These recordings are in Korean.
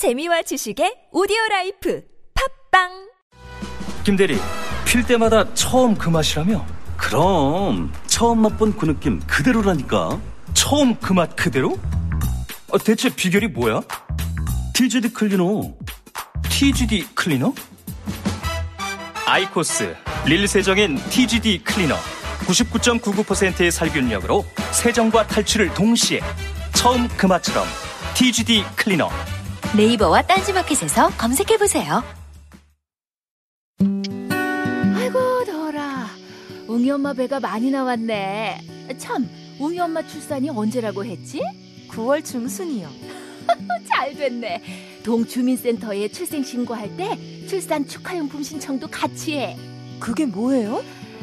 재미와 지식의 오디오 life 팟빵 김대리 필 때마다 처음 그 맛이라며? 그럼 처음 맛본 그 느낌 그대로라니까 처음 그 맛 그대로? 아, 대체 비결이 뭐야? TGD 클리너 TGD 클리너? 아이코스 릴 세정엔 TGD 클리너 99.99%의 살균력으로 세정과 탈취를 동시에 처음 그 맛처럼 TGD 클리너 네이버와 딴지마켓에서 검색해보세요. 아이고 더라 웅이 엄마 배가 많이 나왔네 참 웅이 엄마 출산이 언제라고 했지? 9월 중순이요. 잘 됐네 동주민센터에 출생 신고할 때 출산 축하용품 신청도 같이 해 그게 뭐예요?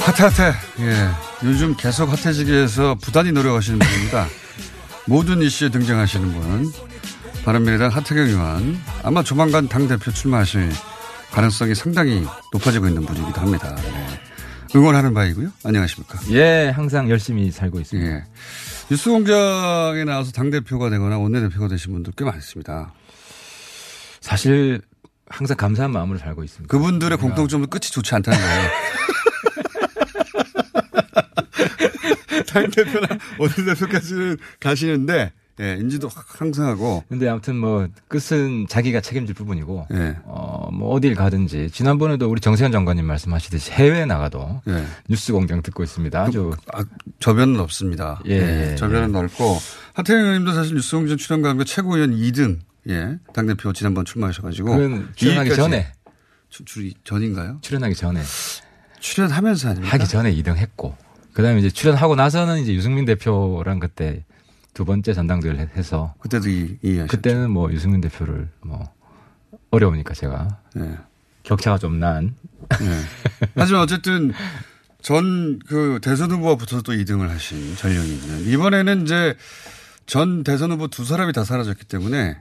핫핫해. 예. 요즘 계속 핫해지기 위해서 부단히 노력하시는 분입니다. 모든 이슈에 등장하시는 분. 바른미래당 하태경 의원. 아마 조만간 당대표 출마하실 가능성이 상당히 높아지고 있는 분이기도 합니다. 예. 응원하는 바이고요. 안녕하십니까. 예, 항상 열심히 살고 있습니다. 예. 뉴스 공장에 나와서 당대표가 되거나 원내대표가 되신 분들 꽤 많습니다. 사실 항상 감사한 마음으로 살고 있습니다. 그분들의 공통점은 끝이 좋지 않다는 거예요. 당대표나 원내대표까지는 가시는데, 예, 인지도 확 상승하고, 근데 아무튼 뭐 끝은 자기가 책임질 부분이고 예, 어, 뭐 어딜 가든지 지난번에도 우리 정세현 장관님 말씀하시듯이 해외에 나가도 예. 뉴스 공장 듣고 있습니다. 아주 아, 저변은 없습니다. 예, 예, 저변은 넓고, 하태경 의원님도 사실 뉴스 공장 출연과 함께 최고위원 2등, 예, 당 대표 지난번 출마하셔가지고. 출연하기 2위까지. 전에 출, 출, 전인가요? 출연하기 전에 출연하면서 아닙니까? 하기 전에 2등 했고 그다음에 이제 출연하고 나서는 이제 유승민 대표랑 그때 두 번째 전당대회를 해서 그때도 이, 이 그때는 뭐 유승민 대표를 뭐 어려우니까 제가 예. 격차가 좀난 예. 하지만 어쨌든 전 그 대선 후보와 붙어서 또 2등을 하신 전력이 있는. 이번에는 이제 전 대선 후보 두 사람이 다 사라졌기 때문에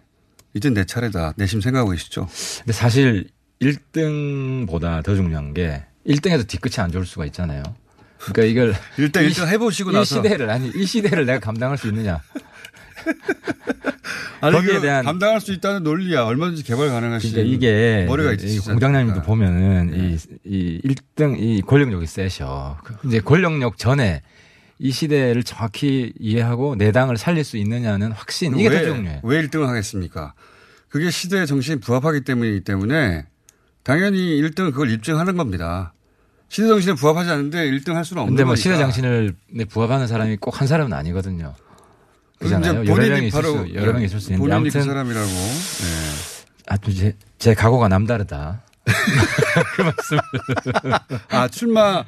이제 내 차례다. 내심 생각하고 계시죠? 근데 사실 1등보다 더 중요한 게 1등에서 뒤끝이 안 좋을 수가 있잖아요. 그러니까 이걸 일단 이 일단 해보시고 이 나서 시대를 아니 이 시대를 내가 감당할 수 있느냐. 아니, 거기에 그 대한- 감당할 수 있다는 논리야. 얼마든지 개발 가능하신 그러니까 이게 머리가 이 있으시지 공장장님도? 보면은 네. 이, 이 1등 이 권력력이 세셔. 그 이제 권력력 전에 이 시대를 정확히 이해하고 내 당을 살릴 수 있느냐는 확신 이게 왜, 더 중요해요. 왜 1등을 하겠습니까? 그게 시대의 정신에 부합하기 때문이기 때문에 당연히 1등은 그걸 입증하는 겁니다. 시대 정신에 부합하지 않는데 1등 할 수는 없는 근데 뭐 거니까. 시대 정신을 부합하는 사람이 꼭 한 사람은 아니거든요. 그잖아요. 여러 명이 있을 수 여러 명이 있을 수 있는데 본인이 그 아무튼 사람이라고. 네. 아주 제, 제 각오가 남다르다. 그 말씀. 아 출마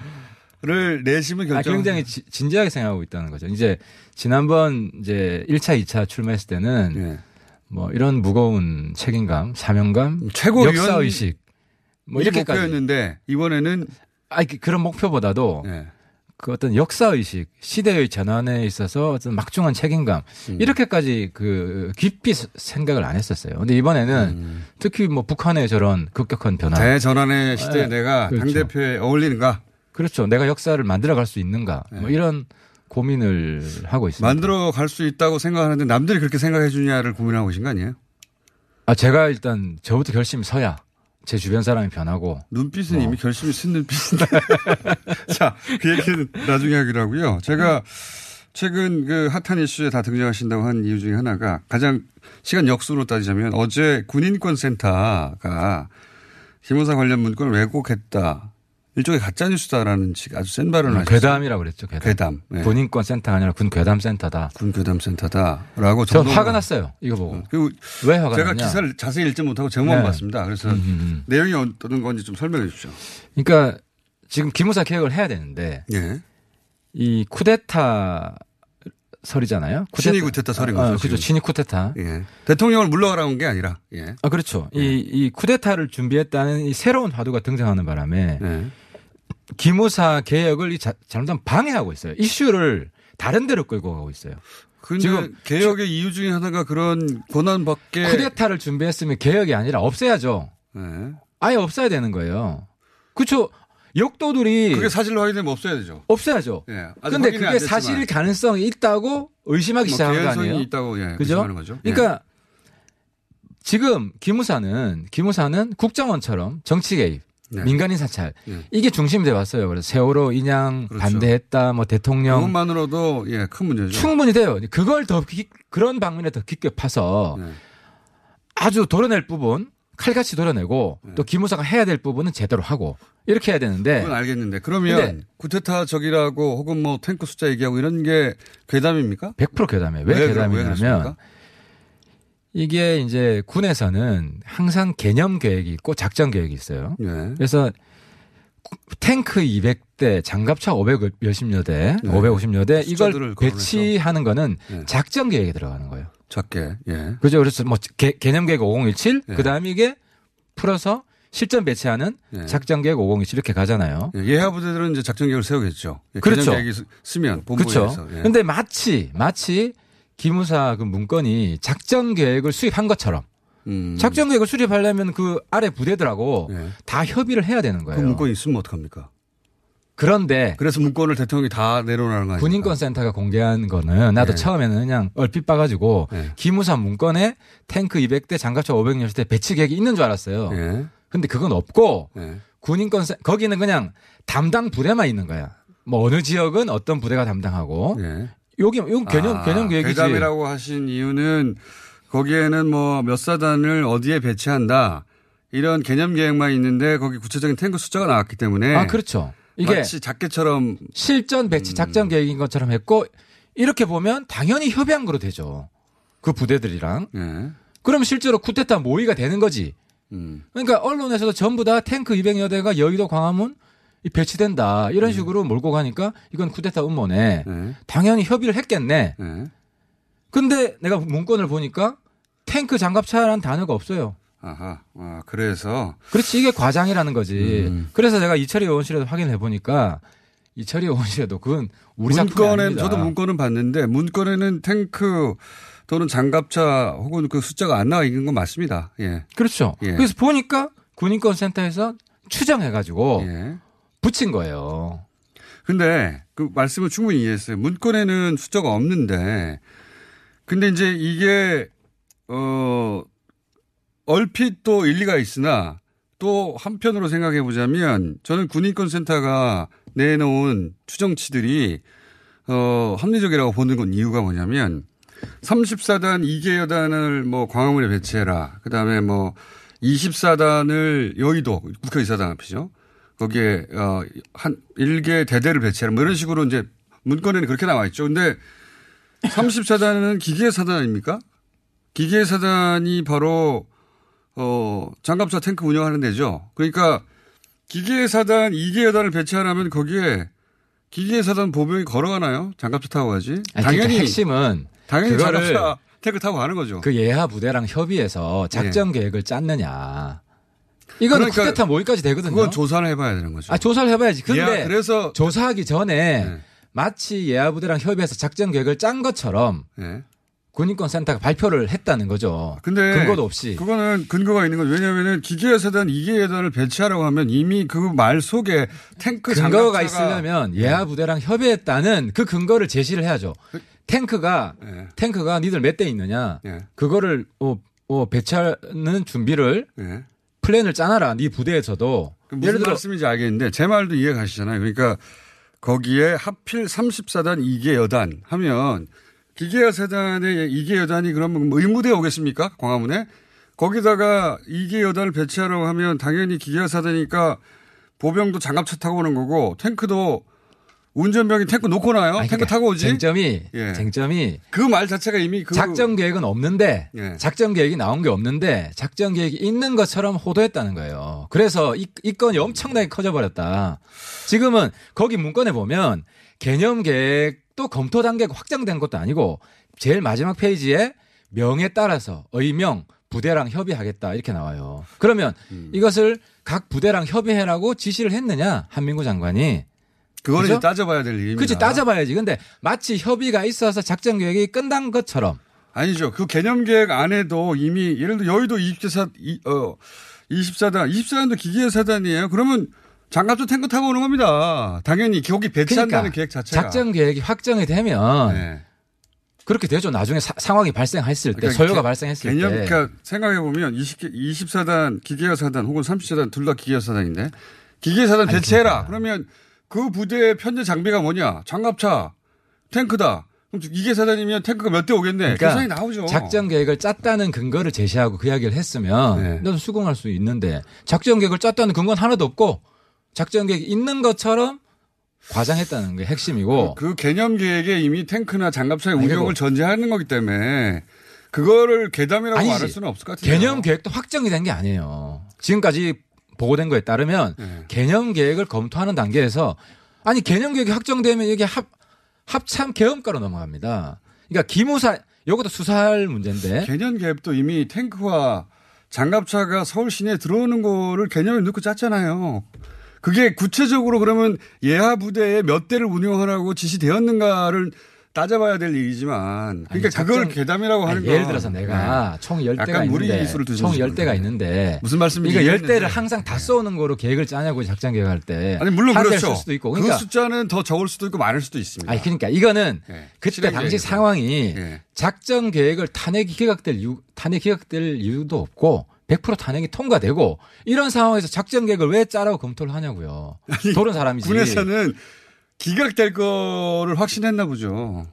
를 내심은 아, 결정. 굉장히 지- 진지하게 생각하고 있다는 거죠. 이제 지난번 이제 1차, 2차 출마했을 때는 예. 뭐 이런 무거운 책임감, 사명감, 최고위원 역사 의식 뭐이 이렇게까지. 목표였는데 이번에는 아 그런 목표보다도 예. 그 어떤 역사 의식, 시대의 전환에 있어서 어떤 막중한 책임감 음. 이렇게까지 그 깊이 스- 생각을 안 했었어요. 근데 이번에는 음. 특히 뭐 북한의 저런 급격한 변화, 대전환의 시대에 아, 내가 그렇죠. 당 대표에 어울리는가 그렇죠. 내가 역사를 만들어 갈 수 있는가, 뭐 네. 이런 고민을 하고 있습니다. 만들어 갈 수 있다고 생각하는데 남들이 그렇게 생각해 주냐를 고민하고 계신 거 아니에요? 아 제가 일단 저부터 결심이 서야 제 주변 사람이 변하고 눈빛은 뭐. 이미 결심이 쓴 눈빛인데. 자, 그 얘기는 나중에 하기로 하고요. 제가 최근 그 핫한 이슈에 다 등장하신다고 한 이유 중에 하나가 가장 시간 역수로 따지자면 어제 군인권 센터가 김호사 관련 문건을 왜곡했다. 일종의 가짜 뉴스다라는 식 아주 센 발언을 하셨어요. 괴담이라고 그랬죠. 괴담. 괴담. 네. 군인권 센터가 아니라 군 괴담 센터다. 군 괴담 센터다라고 저 화가 났어요. 이거 보고. 그리고 왜 화가 제가 났냐? 기사를 자세히 읽지 못하고 제목만 네. 봤습니다. 그래서 음, 음, 음. 내용이 어떤 건지 좀 설명해 주십시오. 그러니까 지금 기무사 개혁을 해야 되는데 예. 이 쿠데타 설이잖아요. 친위 쿠데타 설인 아, 거죠, 그죠. 지금. 친위 쿠데타. 예. 대통령을 물러가라는 게 아니라. 예. 아 그렇죠. 이, 이 쿠데타를 준비했다는 이 새로운 화두가 등장하는 바람에 예. 기무사 개혁을 이 자- 잘못하면 방해하고 있어요. 이슈를 다른 데로 끌고 가고 있어요. 근데 지금 개혁의 이유 중에 하나가 그런 권한 밖에 쿠데타를 준비했으면 개혁이 아니라 없애야죠. 예. 아예 없어야 되는 거예요. 그렇죠. 역도들이 그게 사실로 확인되면 없어야 되죠. 없어야죠. 예. 근데 그게 됐지만 사실 가능성이 있다고 의심하기 뭐 시작한 거 아니에요? 있다고 예. 그죠? 의심하는 거죠. 예. 그러니까 지금 기무사는 기무사는 국정원처럼 정치 개입, 네. 민간인 사찰 예. 이게 중심이 돼 왔어요. 그래서 세월호 인양 그렇죠. 반대했다, 뭐 대통령 그것만으로도 예, 큰 문제죠. 충분히 돼요. 그걸 더 깊- 그런 방면에 더 깊게 파서 네. 아주 도려낼 부분 칼같이 도려내고 네. 또 기무사가 해야 될 부분은 제대로 하고 이렇게 해야 되는데 그건 알겠는데 그러면 구테타 적이라고 혹은 뭐 탱크 숫자 얘기하고 이런 게 괴담입니까? 100% 괴담이에요. 왜, 왜 괴담이냐면? 이게 이제 군에서는 항상 개념 계획이 있고 작전 계획이 있어요. 예. 그래서 탱크 200대, 장갑차 500 몇십여 대, 네. 550여 대 숫자들을 이걸 거론해서. 배치하는 거는 네. 작전 계획에 들어가는 거예요. 작게. 예. 그죠? 그래서 뭐 개, 념 계획 5017, 네. 그다음에 이게 풀어서 실전 배치하는 네. 작전 계획 5017 이렇게 가잖아요. 예, 예하 부대들은 이제 작전 계획을 세우겠죠. 예, 그렇죠. 개념 계획이 쓰- 쓰면 본부에서. 그렇죠. 예. 근데 마치 마치 기무사 그 문건이 작전 계획을 수립한 것처럼 음. 작전 계획을 수립하려면 그 아래 부대들하고 예. 다 협의를 해야 되는 그 거예요. 문건이 있으면 어떡합니까? 그런데 그래서 문건을 대통령이 다 내려놓는 거 아니에요? 군인권 센터가 공개한 거는 나도 네. 처음에는 그냥 얼핏 봐가지고 네. 기무사 문건에 탱크 200대 장갑차 560대 배치 계획이 있는 줄 알았어요. 예. 근데 그건 없고 예. 군인권 센 거기는 그냥 담당 부대만 있는 거야. 뭐 어느 지역은 어떤 부대가 담당하고 예. 여기 이건 개념 아, 개념 계획이지. 괴담이라고 하신 이유는 거기에는 뭐 몇 사단을 어디에 배치한다 이런 개념 계획만 있는데 거기 구체적인 탱크 숫자가 나왔기 때문에 아 그렇죠. 이게 마치 작게처럼 실전 배치 작전 음. 계획인 것처럼 했고 이렇게 보면 당연히 협의한 거로 되죠. 그 부대들이랑. 예. 그럼 실제로 쿠데타 모의가 되는 거지. 음. 그러니까 언론에서도 전부 다 탱크 200여 대가 여의도 광화문 이 배치된다 이런 식으로 몰고 가니까 이건 쿠데타 음모네. 예. 당연히 협의를 했겠네. 예. 근데 내가 문건을 보니까 탱크 장갑차라는 단어가 없어요. 아하. 아, 그래서 그렇지 이게 과장이라는 거지. 음. 그래서 제가 이철희 의원실에도 확인해 보니까 이철희 의원실에도 그건 우리 문건에 아닙니다. 저도 문건은 봤는데 문건에는 탱크 또는 장갑차 혹은 그 숫자가 안 나와 있는 건 맞습니다. 예. 그렇죠. 예. 그래서 보니까 군인권센터에서 추정해가지고 예. 붙인 거예요. 근데 그 말씀을 충분히 이해했어요. 문건에는 숫자가 없는데 근데 이제 이게 어 얼핏 또 일리가 있으나 또 한편으로 생각해 보자면 저는 군인권센터가 내놓은 추정치들이 어 합리적이라고 보는 건 이유가 뭐냐면 34단 2개 여단을 뭐 광화문에 배치해라. 그다음에 뭐 24단을 여의도 국회의사당 앞이죠. 거기에 어한 1개 대대를 배치해라. 뭐 이런 식으로 이제 문건에는 그렇게 나와 있죠. 근데 34단은 기계 사단 아닙니까? 기계 사단이 바로 어 장갑차 탱크 운영하는 데죠. 그러니까 기계 사단 2개 여단을 배치하려면 거기에 기계 사단 보병이 걸어가나요? 장갑차 타고 가지? 아니, 당연히 그러니까 핵심은 당연히 장갑차 탱크 타고 가는 거죠. 그 예하 부대랑 협의해서 작전 계획을 짰느냐. 이거는 예. 그러니까 쿠데타 모의까지 되거든요. 그건 조사를 해봐야 되는 거죠. 아 조사를 해봐야지. 근데 예, 그래서 조사하기 전에 네. 마치 예하 부대랑 협의해서 작전 계획을 짠 것처럼 예. 군인권 센터가 발표를 했다는 거죠. 근데 근거도 없이. 그거는 근거가 있는 거죠. 왜냐하면은 기계사단 2개 여단을 배치하라고 하면 이미 그 말 속에 탱크 근거가 장갑차가 있으려면 예하 부대랑 협의했다는 그 근거를 제시를 해야죠. 탱크가 예. 탱크가 니들 몇 대 있느냐. 예. 그거를 어, 어, 배치하는 준비를 예. 플랜을 짜놔라. 네 부대에서도. 예를 들어 말씀인지 알겠는데 제 말도 이해 가시잖아요. 그러니까 거기에 하필 34단 2개 여단 하면 기계화 사단의 2개 여단이 그러면 뭐 의무대에 오겠습니까? 광화문에? 거기다가 2개 여단을 배치하라고 하면 당연히 기계화 사단이니까 보병도 장갑차 타고 오는 거고 탱크도 운전병이 탱크 놓고 나요. 아니, 탱크 그러니까 타고 오지. 쟁점이 예. 쟁점이 그 말 자체가 이미 그 작전 계획은 없는데 예. 작전 계획이 나온 게 없는데 작전 계획이 있는 것처럼 호도했다는 거예요. 그래서 이, 이 건이 엄청나게 커져 버렸다. 지금은 거기 문건에 보면 개념 계획도 검토 단계가 확장된 것도 아니고 제일 마지막 페이지에 명에 따라서 의명 부대랑 협의하겠다 이렇게 나와요. 그러면 음. 이것을 각 부대랑 협의해라고 지시를 했느냐 한민구 장관이 그거는 그죠? 따져봐야 될 일입니다. 그렇지 따져봐야지. 근데 마치 협의가 있어서 작전 계획이 끝난 것처럼 아니죠. 그 개념 계획 안에도 이미 예를 들어 여의도 24, 어, 24단, 24단도 기계 사단이에요. 그러면 장갑차 탱크 타고 오는 겁니다. 당연히 거기 배치한다는 그러니까 계획 자체가. 작전 계획이 확정이 되면 네. 그렇게 되죠. 나중에 사, 상황이 발생했을 때, 그러니까 소요가 개, 발생했을 개념, 때. 그러니까 생각해 보면 20, 24단 기계화 사단 혹은 34단 둘 다 기계화 사단인데 기계화 사단 배치해라. 그러면 그 부대의 편제 장비가 뭐냐? 장갑차, 탱크다. 그럼 이게 사단이면 탱크가 몇 대 오겠네. 그러니까 계산이 나오죠. 작전 계획을 짰다는 근거를 제시하고 그 이야기를 했으면 네. 수긍할 수 있는데 작전 계획을 짰다는 근거는 하나도 없고 작전 계획이 있는 것처럼 과장했다는 게 핵심이고 그, 그 개념 계획에 이미 탱크나 장갑차의 운영을 전제하는 거기 때문에 그거를 괴담이라고 아니지. 말할 수는 없을 것 같아요. 개념 계획도 확정이 된 게 아니에요. 지금까지 보고된 거에 따르면 네. 개념 계획을 검토하는 단계에서 아니 개념 계획이 확정되면 이게 합 합참 계엄가로 넘어갑니다. 그러니까 기무사 이것도 수사할 문제인데 개념 계획도 이미 탱크와 장갑차가 서울 시내에 들어오는 거를 개념에 넣고 짰잖아요. 그게 구체적으로 그러면 예하 부대에 몇 대를 운영하라고 지시되었는가를 따져봐야 될 일이지만 그러니까 아니, 그걸 괴담이라고 하는 거 예를 들어서 내가 네. 총 10대가 있는데 총 10대가 있는데 무슨 말씀인지 그러니까 10대를 항상 다 쏘는 거로 계획을 짜냐고 작전 계획할 때 아니 물론 그렇죠. 수도 있고 그 그러니까 그 숫자는 더 적을 수도 있고 많을 수도 있습니다. 아니 그러니까 이거는 네. 그때 당시. 상황이 네. 작전 계획을 탄핵이 기각될 이유 탄핵 기각될 이유도 없고 100% 탄핵이 통과되고 이런 상황에서 작전 계획을 왜 짜라고 검토를 하냐고요. 도른 사람이지. 군에서는 기각될 거를 확신했나 보죠.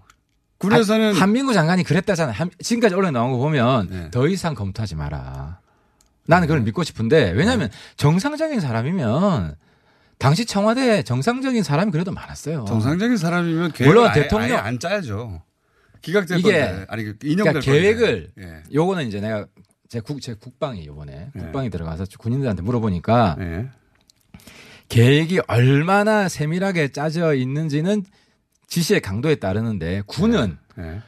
군에서는 한, 한민구 장관이 그랬다잖아요. 한, 지금까지 언론에 나온 거 보면 네. 더 이상 검토하지 마라. 나는 그걸 네. 믿고 싶은데 왜냐하면 네. 정상적인 사람이면 당시 청와대 정상적인 사람이 그래도 많았어요. 정상적인 사람이면 물론 아예, 대통령 아예 안 짜야죠. 기각될 이게 건데. 아니 그 인용될 그러니까 계획을 예. 요거는 이제 내가 제 국 제 국방이 요번에 예. 국방이 들어가서 군인들한테 물어보니까 예. 계획이 얼마나 세밀하게 짜져 있는지는 지시의 강도에 따르는데 군은 네. 네.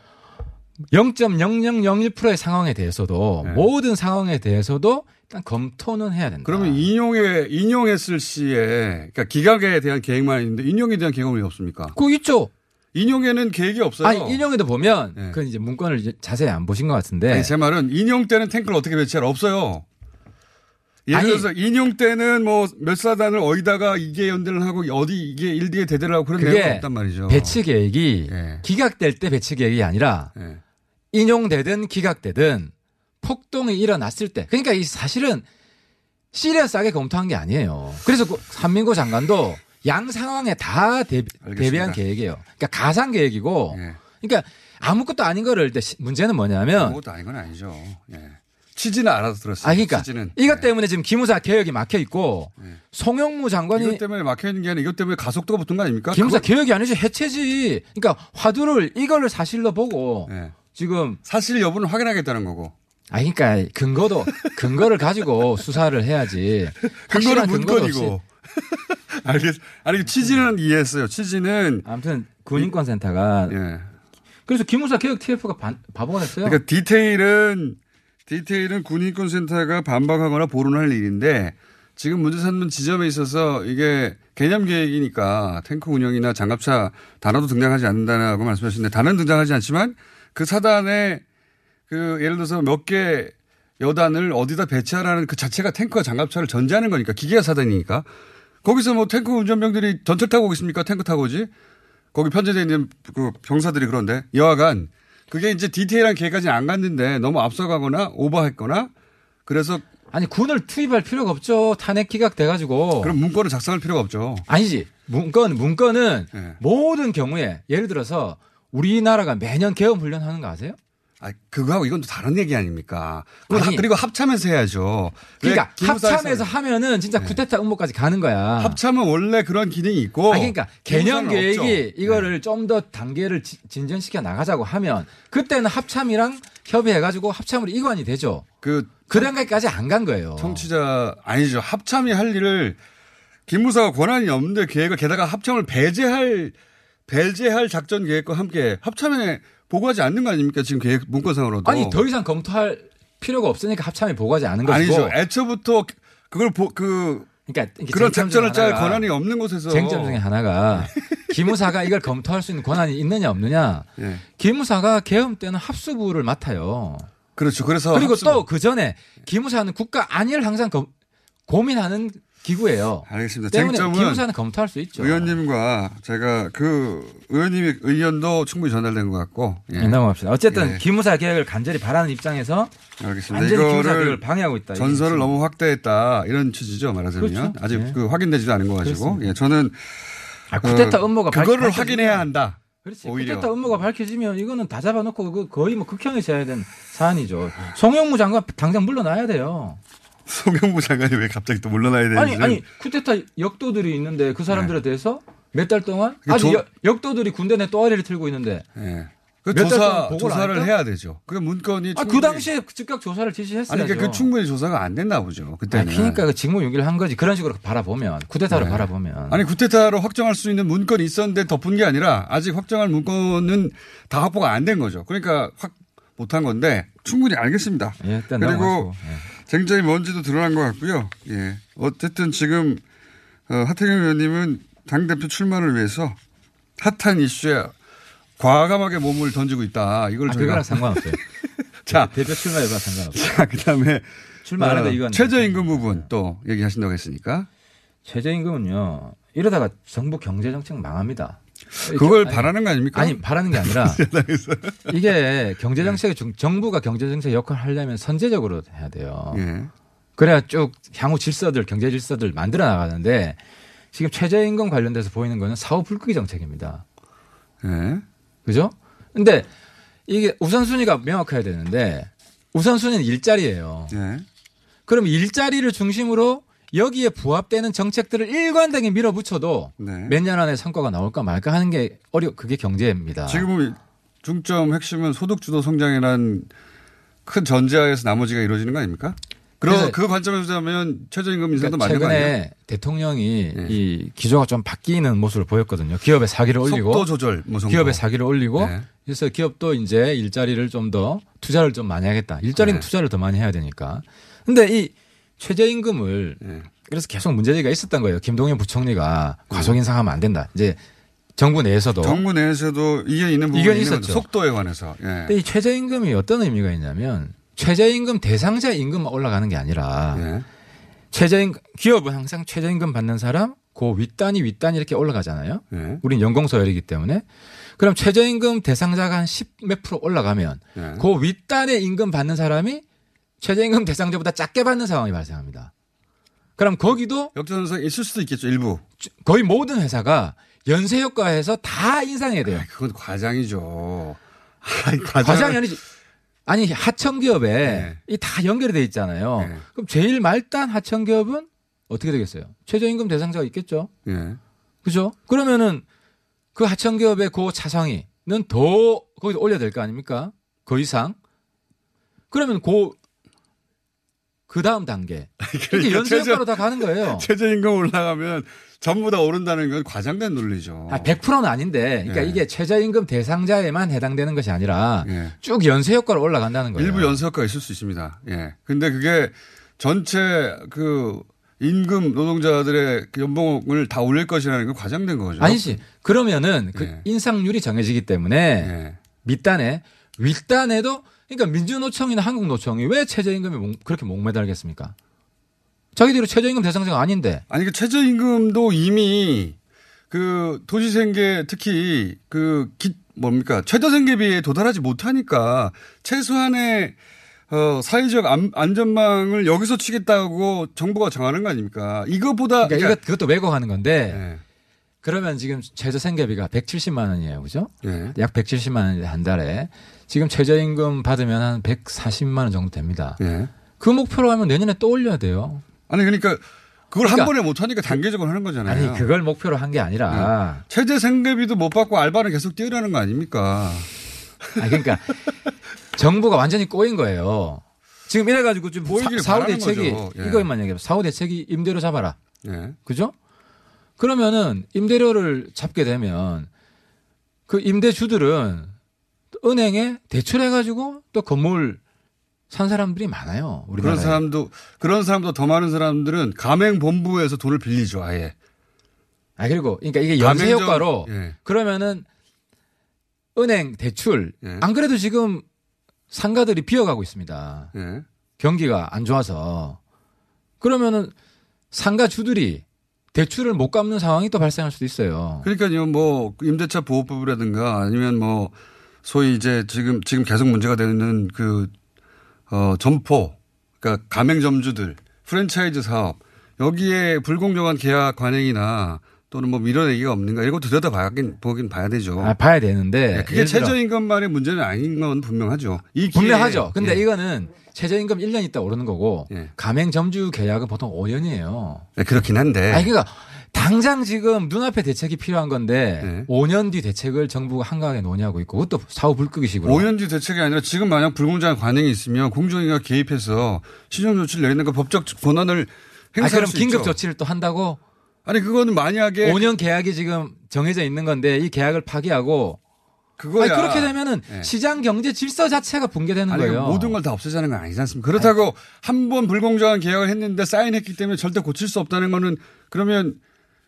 0.0001%의 상황에 대해서도 네. 모든 상황에 대해서도 일단 검토는 해야 된다. 그러면 인용에 인용했을 시에 그러니까 기각에 대한 계획만 있는데 인용에 대한 계획은 없습니까? 그 있죠. 인용에는 계획이 없어요. 아니 인용에도 보면 네. 그 이제 문건을 이제 자세히 안 보신 것 같은데. 아니, 제 말은 인용 때는 탱크를 어떻게 배치할 없어요. 예를 들어서 인용 때는 뭐 몇 사단을 어디다가 이게 연대를 하고 어디 이게 일디에 대대를 하고 그런 내용이 없단 말이죠. 배치 계획이 예. 기각될 때 배치 계획이 아니라 예. 인용되든 기각되든 폭동이 일어났을 때 그러니까 이 사실은 serious하게 검토한 게 아니에요. 그래서 그 한민구 장관도 양 상황에 다 대비, 대비 한 계획이에요. 그러니까 가상 계획이고 예. 그러니까 아무것도 아닌 거를 문제는 뭐냐면 아무것도 아닌 건 아니죠. 예. 취지는 알아들었어요. 아, 그러니까 취지는. 이것 네. 때문에 지금 기무사 개혁이 막혀 있고 네. 송영무 장관이 이것 때문에 막혀 있는 게 아니라 이것 때문에 가속도가 붙은 거 아닙니까? 기무사 그거... 개혁이 아니지 해체지. 그러니까 화두를 이걸 사실로 보고 네. 지금 사실 여부는 확인하겠다는 거고. 아, 그러니까 근거도 근거를 가지고 수사를 해야지. 근거는 문건이고. 알겠. 아니 취지는 이해했어요. 취지는 아무튼 군인권센터가. 예. 그래서 기무사 개혁 TF가 바보가 됐어요. 그러니까 디테일은 디테일은 군인권센터가 반박하거나 보론할 일인데 지금 문제 삼는 지점에 있어서 이게 개념 계획이니까 탱크 운영이나 장갑차 단어도 등장하지 않는다고 말씀하셨는데 단어는 등장하지 않지만 그 사단에 그 예를 들어서 몇 개 여단을 어디다 배치하라는 그 자체가 탱크와 장갑차를 전제하는 거니까 기계화 사단이니까 거기서 뭐 탱크 운전병들이 전철 타고 오겠습니까? 탱크 타고 오지? 거기 편제되어 있는 그 병사들이 그런데 여하간 그게 이제 디테일한 계획까지는 안 갔는데 너무 앞서가거나 오버했거나 그래서 아니 군을 투입할 필요가 없죠. 탄핵 기각돼 가지고. 그럼 문건을 작성할 필요가 없죠. 아니지. 문건 문건은 네. 모든 경우에 예를 들어서 우리나라가 매년 계엄 훈련하는 거 아세요? 아, 그거하고 이건 또 다른 얘기 아닙니까? 그리고, 아니. 하- 그리고 합참에서 해야죠. 왜 그러니까 합참에서 하면은 진짜 쿠데타 음모까지 가는 거야. 합참은 원래 그런 기능이 있고. 아 그러니까 개념 계획이 없죠. 네. 이거를 좀더 단계를 지- 진전시켜 나가자고 하면 그때는 합참이랑 협의해가지고 합참으로 이관이 되죠. 그, 그 단계까지 안 간 거예요. 청취자, 아니죠. 합참이 할 일을 기무사가 권한이 없는데 계획을 게다가 합참을 배제할, 배제할 작전 계획과 함께 합참에 보고하지 않는 거 아닙니까? 지금 계획 문건상으로도. 아니 더 이상 검토할 필요가 없으니까 합참에 보고하지 않은 것이고. 아니죠. 애초부터 그걸 보, 그, 그러니까 그런 쟁점 작전을 중에 짤 권한이 없는 곳에서. 쟁점 중에 하나가 기무사가 이걸 검토할 수 있는 권한이 있느냐 없느냐. 예. 기무사가 계엄 때는 합수부를 맡아요. 그렇죠. 그래서. 그리고 또 그 전에 기무사는 국가 안위를 항상 검- 고민하는 기구예요. 알겠습니다. 때문에 쟁점은 기무사는 검토할 수 있죠. 의원님과 제가 그 의원님의 의견도 충분히 전달된 것 같고. 예. 네, 넘어갑시다. 어쨌든 예. 기무사 계획을 간절히 바라는 입장에서 알겠습니다. 완전히 기무사 계획을 방해하고 있다. 전설을. 너무 확대했다 이런 취지죠 말하자면 그렇죠. 아직 예. 그 확인되지도 않은 거 가지고. 예, 저는 아, 쿠데타 어, 음모가 그거를 밝- 확인해야 한다. 그렇지. 오히려. 쿠데타 음모가 밝혀지면 이거는 다 잡아놓고 그 거의 뭐 극형에서 해야 되는 사안이죠. 송영무 장관 당장 물러나야 돼요. 송영무 장관이 왜 갑자기 또 물러나야 되는지 아니 아니 쿠데타 역도들이 있는데 그 사람들에 대해서 몇달 동안 그 아직 조- 역- 역도들이 군대 내 또아리를 틀고 있는데 예. 그 몇달 조사 조사를? 해야 되죠. 그 문건이 아, 그 당시에 즉각 조사를 지시했어야죠. 아니 그러니까 그 충분히 조사가 안 됐나 보죠. 그때는. 아니, 그러니까 그 직무유기를 한 거지. 그런 식으로 바라보면 쿠데타로 네. 바라보면 아니 구테타로 확정할 수 있는 문건이 있었는데 덮은 게 아니라 아직 확정할 문건은 다 확보가 안 된 거죠. 그러니까 확 못한 건데 충분히 알겠습니다. 예, 그리고 넘어가시고. 예. 쟁점이 뭔지도 드러난 것 같고요. 예. 어쨌든 지금 어, 하태경 의원님은 당대표 출마를 위해서 핫한 이슈에 과감하게 몸을 던지고 있다. 이걸 아, 저희가 그거랑 상관없어요. 자, 대표 출마 여부와 상관없어요. 자, 그다음에 출마 안 해도 어, 이건 최저임금 부분 또 얘기하신다고 했으니까 최저임금은요. 이러다가 정부 경제 정책 망합니다. 그걸 아니, 바라는 거 아닙니까? 아니 바라는 게 아니라 이게 경제 정책의 중- 정부가 경제 정책 역할을 하려면 선제적으로 해야 돼요. 예. 그래야 쭉 향후 질서들 경제 질서들 만들어 나가는데 지금 최저임금 관련돼서 보이는 거는 사후 불끄기 정책입니다. 예. 그죠? 근데 이게 우선순위가 명확해야 되는데 우선순위는 일자리예요. 예. 그럼 일자리를 중심으로 여기에 부합되는 정책들을 일관되게 밀어붙여도 네. 몇년 안에 성과가 나올까 말까 하는 게 어려 그게 경제입니다. 지금 중점 핵심은 소득 주도 성장이란 큰 전제하에서 나머지가 이루어지는 거 아닙니까? 그럼 그 관점에서 보자면 최저임금 인상도 그러니까 맞는 거 아니에요? 최근에 대통령이 네. 이 기조가 좀 바뀌는 모습을 보였거든요. 기업의 사기를 올리고 속도 조절 뭐. 기업의 사기를 올리고 네. 그래서 기업도 이제 일자리를 좀 더 투자를 좀 많이 하겠다. 일자리는 네. 투자를 더 많이 해야 되니까. 근데 이 최저임금을 네. 그래서 계속 문제제기가 있었던 거예요. 김동연 부총리가 과속 인상하면 안 된다. 이제 정부 내에서도 정부 내에서도 이견이 있는 부분이 이견이. 있었죠. 속도에 관해서. 예. 근데 이 최저임금이 어떤 의미가 있냐면 최저임금 대상자 임금만 올라가는 게 아니라 예. 최저임금 기업은 항상 최저임금 받는 사람 그 윗단위 윗단위 이렇게 올라가잖아요. 예. 우린 연공서열이기 때문에 그럼 최저임금 대상자가 한10몇 프로 올라가면 예. 그 윗단의 임금 받는 사람이 최저임금 대상자보다 작게 받는 상황이 발생합니다. 그럼 거기도 역전성 있을 수도 있겠죠. 일부. 거의 모든 회사가 연쇄 효과에서 다 인상해야 돼요. 아이, 그건 과장이죠. 아이, 과장. 과장 이 아니지. 아니 하청 기업에 네. 이다 연결이 돼 있잖아요. 네. 그럼 제일 말단 하청 기업은 어떻게 되겠어요? 최저임금 대상자가 있겠죠. 예. 그죠? 그러면은 그 하청 기업의 그 차상위는 더 거기서 올려야 될 거 아닙니까? 그 이상. 그러면 그, 그 다음 단계. 그러니까 연쇄 최저- 효과로 다 가는 거예요. 최저임금 올라가면 전부 다 오른다는 건 과장된 논리죠. 아, 100%는 아닌데, 그러니까 예. 이게 최저임금 대상자에만 해당되는 것이 아니라 예. 쭉 연쇄 효과로 올라간다는 거예요. 일부 연쇄효과가 있을 수 있습니다. 예. 근데 그게 전체 그 임금 노동자들의 그 연봉을 다 올릴 것이라는 건 과장된 거죠. 아니지. 그러면은 그 예. 인상률이 정해지기 때문에 예. 밑단에 윗단에도 그러니까 민주노총이나 한국노총이 왜 최저임금에 목- 그렇게 목매달겠습니까? 자기들이 최저임금 대상자가 아닌데 아니 그 최저임금도 이미 그 도시생계 특히 그 기, 뭡니까 최저생계비에 도달하지 못하니까 최소한의 어, 사회적 안, 안전망을 여기서 치겠다고 정부가 정하는 거 아닙니까? 이거보다 그러니까 이것, 그것도 왜곡하는 건데 예. 그러면 지금 최저 생계비가 170만 원이에요. 그죠? 예. 약 170만 원인데 한 달에 지금 최저임금 받으면 한 140만 원 정도 됩니다. 예. 그 목표로 하면 내년에 또 올려야 돼요. 아니 그러니까 그걸 한 그러니까- 번에 못 하니까 단계적으로 하는 거잖아요. 아니 그걸 목표로 한 게 아니라 최대 생계비도 못 받고 알바는 계속 뛰어라는 거 아닙니까? 아 그러니까 정부가 완전히 꼬인 거예요. 지금 이래가지고 좀 꼬이길 사, 후 바라는 대책이. 예. 이거만 얘기해요. 사후 대책이 임대료 잡아라. 예. 그죠? 그러면은 임대료를 잡게 되면 그 임대주들은 은행에 대출해가지고 또 건물 산 사람들이 많아요. 우리나라에. 그런 사람도 그런 사람도 더 많은 사람들은 가맹 본부에서 돈을 빌리죠 아예. 아 그리고 그러니까 이게 연쇄 효과로 예. 그러면은 은행 대출 예. 안 그래도 지금 상가들이 비어가고 있습니다. 예. 경기가 안 좋아서 그러면은 상가 주들이 대출을 못 갚는 상황이 또 발생할 수도 있어요. 그러니까요, 뭐 임대차 보호법이라든가 아니면 뭐 소위 이제 지금 지금 계속 문제가 되는 그 어, 점포, 그러니까 가맹점주들, 프랜차이즈 사업 여기에 불공정한 계약 관행이나 또는 뭐 밀어내기가 없는가 이런 거 들여다 봐긴 보긴 봐야 되죠. 아, 봐야 되는데 네, 그게 최저임금만의 문제는 아닌 건 분명하죠. 이 분명하죠. 근데 예. 이거는 최저임금 1년 있다 오르는 거고 예. 가맹점주 계약은 보통 5년이에요. 네, 그렇긴 한데. 아니 그러니까 당장 지금 눈앞에 대책이 필요한 건데 네. 5년 뒤 대책을 정부가 한가하게 논의하고 있고 그것도 사후 불끄기식으로 5년 뒤 대책이 아니라 지금 만약 불공정한 관행이 있으면 공정위가 개입해서 시정 조치를 내리는 거 법적 권한을 아, 행사할 그럼 수 긴급. 조치를 또 한다고 아니 그거는 만약에 5년 계약이 지금 정해져 있는 건데 이 계약을 파기하고 그거야. 아니, 그렇게 되면은 네. 시장 경제 질서 자체가 붕괴되는 아니, 거예요. 모든 걸 다 없애자는 건 아니지 않습니까? 그렇다고 한 번 불공정한 계약을 했는데 사인했기 때문에 절대 고칠 수 없다는 거는 그러면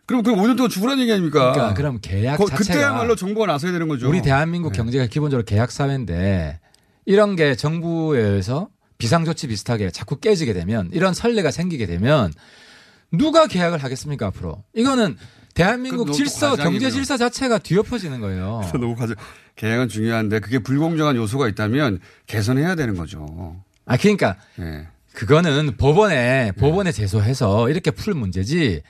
그럼 그 5년 동안 죽으라는 얘기 아닙니까? 그러니까 그럼 계약 거- 자체가 그때야말로 정부가 나서야 되는 거죠. 우리 대한민국 네. 경제가 기본적으로 계약 사회인데 이런 게 정부에 의해서 비상조치 비슷하게 자꾸 깨지게 되면 이런 선례가 생기게 되면 누가 계약을 하겠습니까 앞으로? 이거는 대한민국 질서. 경제 질서 자체가 뒤엎어지는 거예요. 너무 과장. 계약은 중요한데 그게 불공정한 요소가 있다면 개선해야 되는 거죠. 아 그러니까 예. 그거는 법원에 법원에 제소해서 이렇게 풀 문제지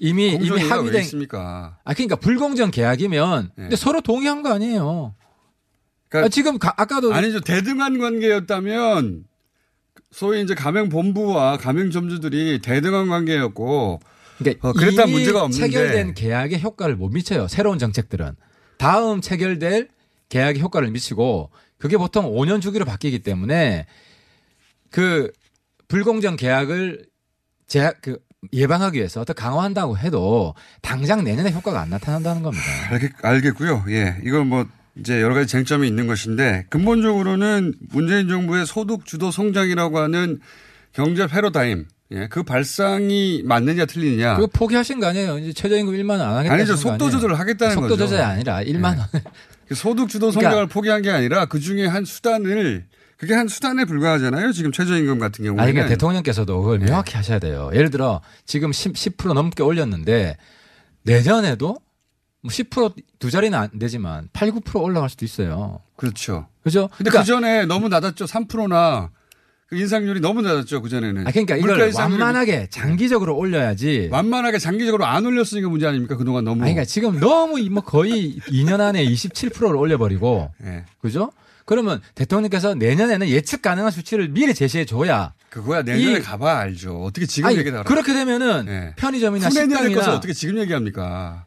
이미 이미 합의된 있습니까? 아 그러니까 불공정 계약이면 네. 근데 서로 동의한 거 아니에요. 그러니까 아, 지금 가- 아까도 아니죠. 대등한 관계였다면 소위 이제 가맹 본부와 가맹 점주들이 대등한 관계였고 그러니까 어, 그랬다 문제가 없는데. 체결된 계약의 효과를 못 미쳐요. 새로운 정책들은 다음 체결될 계약의 효과를 미치고 그게 보통 5년 주기로 바뀌기 때문에 그 불공정 계약을 제약 그 예방하기 위해서 더 강화한다고 해도 당장 내년에 효과가 안 나타난다는 겁니다. 알겠, 알겠고요. 예. 이건 뭐 이제 여러 가지 쟁점이 있는 것인데 근본적으로는 문재인 정부의 소득 주도 성장이라고 하는 경제 패러다임 예. 그 발상이 맞느냐 틀리느냐. 그거 포기하신 거 아니에요? 이제 최저임금 1만 원 안 하겠다. 아니죠. 속도? 조절을 하겠다는 속도 거죠. 조절이 아니라 1만 원. 그 소득 주도 성장을 그러니까- 포기한 게 아니라 그 중에 한 수단을 그게 한 수단에 불과하잖아요. 지금 최저임금 같은 경우에는. 아니, 그러니까 대통령께서도 그걸 네. 명확히 하셔야 돼요. 예를 들어 지금 10, 10% 넘게 올렸는데 내년에도 뭐 10%두 자리는 안 되지만 8, 9% 올라갈 수도 있어요. 그렇죠. 그죠? 근데 그 전에 너무 낮았죠. 3%나 그 인상률이 너무 낮았죠. 그 전에는. 아, 그러니까 이걸 완만하게 장기적으로 올려야지. 완만하게 장기적으로 안 올렸으니까 문제 아닙니까? 그동안 너무. 아니, 그러니까 지금 너무 이- 뭐 거의 2년 안에 27%를 올려버리고, 예. 그죠? 그러면 대통령께서 내년에는 예측 가능한 수치를 미리 제시해 줘야. 그거야 내년에 이- 가봐 알죠. 어떻게 지금 아니, 얘기하라. 그렇게 되면은 예. 편의점이나 식당이나 어떻게 지금 얘기합니까?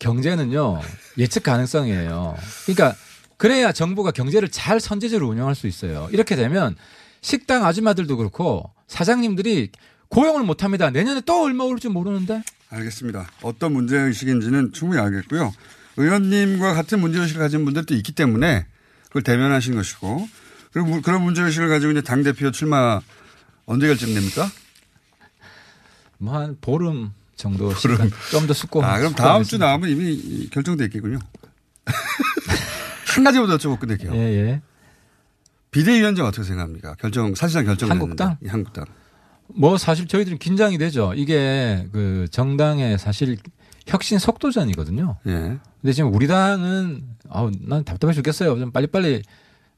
경제는요 예측 가능성이에요. 그러니까 그래야 정부가 경제를 잘 선제적으로 운영할 수 있어요. 이렇게 되면 식당 아줌마들도 그렇고 사장님들이 고용을 못 합니다. 내년에 또 얼마 오를지 모르는데. 알겠습니다. 어떤 문제 의식인지는 충분히 알겠고요. 의원님과 같은 문제 의식을 가진 분들도 있기 때문에 그걸 대면하신 것이고 그리고 무- 그런 문제 의식을 가지고 이제 당 대표 출마 언제 결정됩니까? 뭐 한 보름 정도 시간 좀 더 숙고. 아, 그럼 다음 주 나오면 이미 결정돼 있겠군요. 한 가지만 더 여쭤보고 끝낼게요. 예, 예. 비대위원장 어떻게 생각합니까? 결정, 사실상 결정. 한국당? 한국당. 뭐 사실 저희들은 긴장이 되죠. 이게 그 정당의 사실 혁신 속도전이거든요. 예. 근데 지금 우리 당은 아우 난 답답해 죽겠어요. 좀 빨리빨리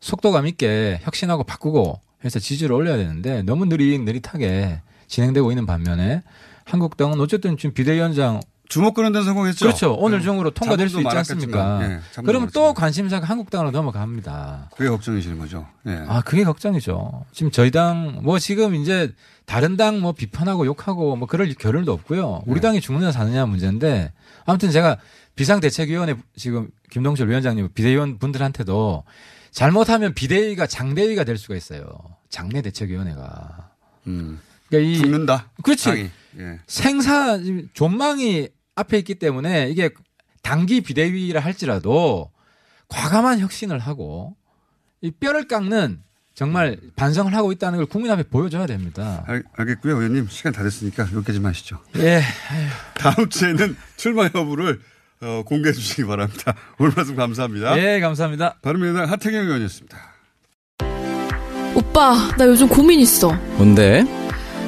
속도감 있게 혁신하고 바꾸고 해서 지지를 올려야 되는데 너무 느릿느릿하게 진행되고 있는 반면에 한국당은 어쨌든 지금 비대위원장 주목 끄는 데는 성공했죠. 그렇죠. 오늘 네. 중으로 통과될 수 있지 않습니까? 예, 자본도 그러면 또. 관심사가 한국당으로 넘어갑니다. 그게 걱정이시는 거죠. 예. 아, 그게 걱정이죠. 지금 저희 당, 뭐 지금 이제 다른 당 뭐 비판하고 욕하고 뭐 그럴 겨를도 없고요. 우리 네. 당이 죽느냐 사느냐 문제인데 아무튼 제가 비상대책위원회 지금 김동철 위원장님 비대위원 분들한테도 잘못하면 비대위가 장대위가 될 수가 있어요. 장내 대책위원회가. 음. 그러니까 이 죽는다. 그렇지. 당이. 예. 생사 존망이 앞에 있기 때문에 이게 단기 비대위라 할지라도 과감한 혁신을 하고 이 뼈를 깎는 정말 반성을 하고 있다는 걸 국민 앞에 보여줘야 됩니다. 알, 알겠고요. 의원님 시간 다 됐으니까 여기까지만 하시죠. 예. 다음 주에는 출마 여부를 어, 공개해 주시기 바랍니다. 오늘 말씀 감사합니다. 예, 감사합니다. 바른미래당 하태경 의원이었습니다. 오빠, 나 요즘 고민 있어. 뭔데?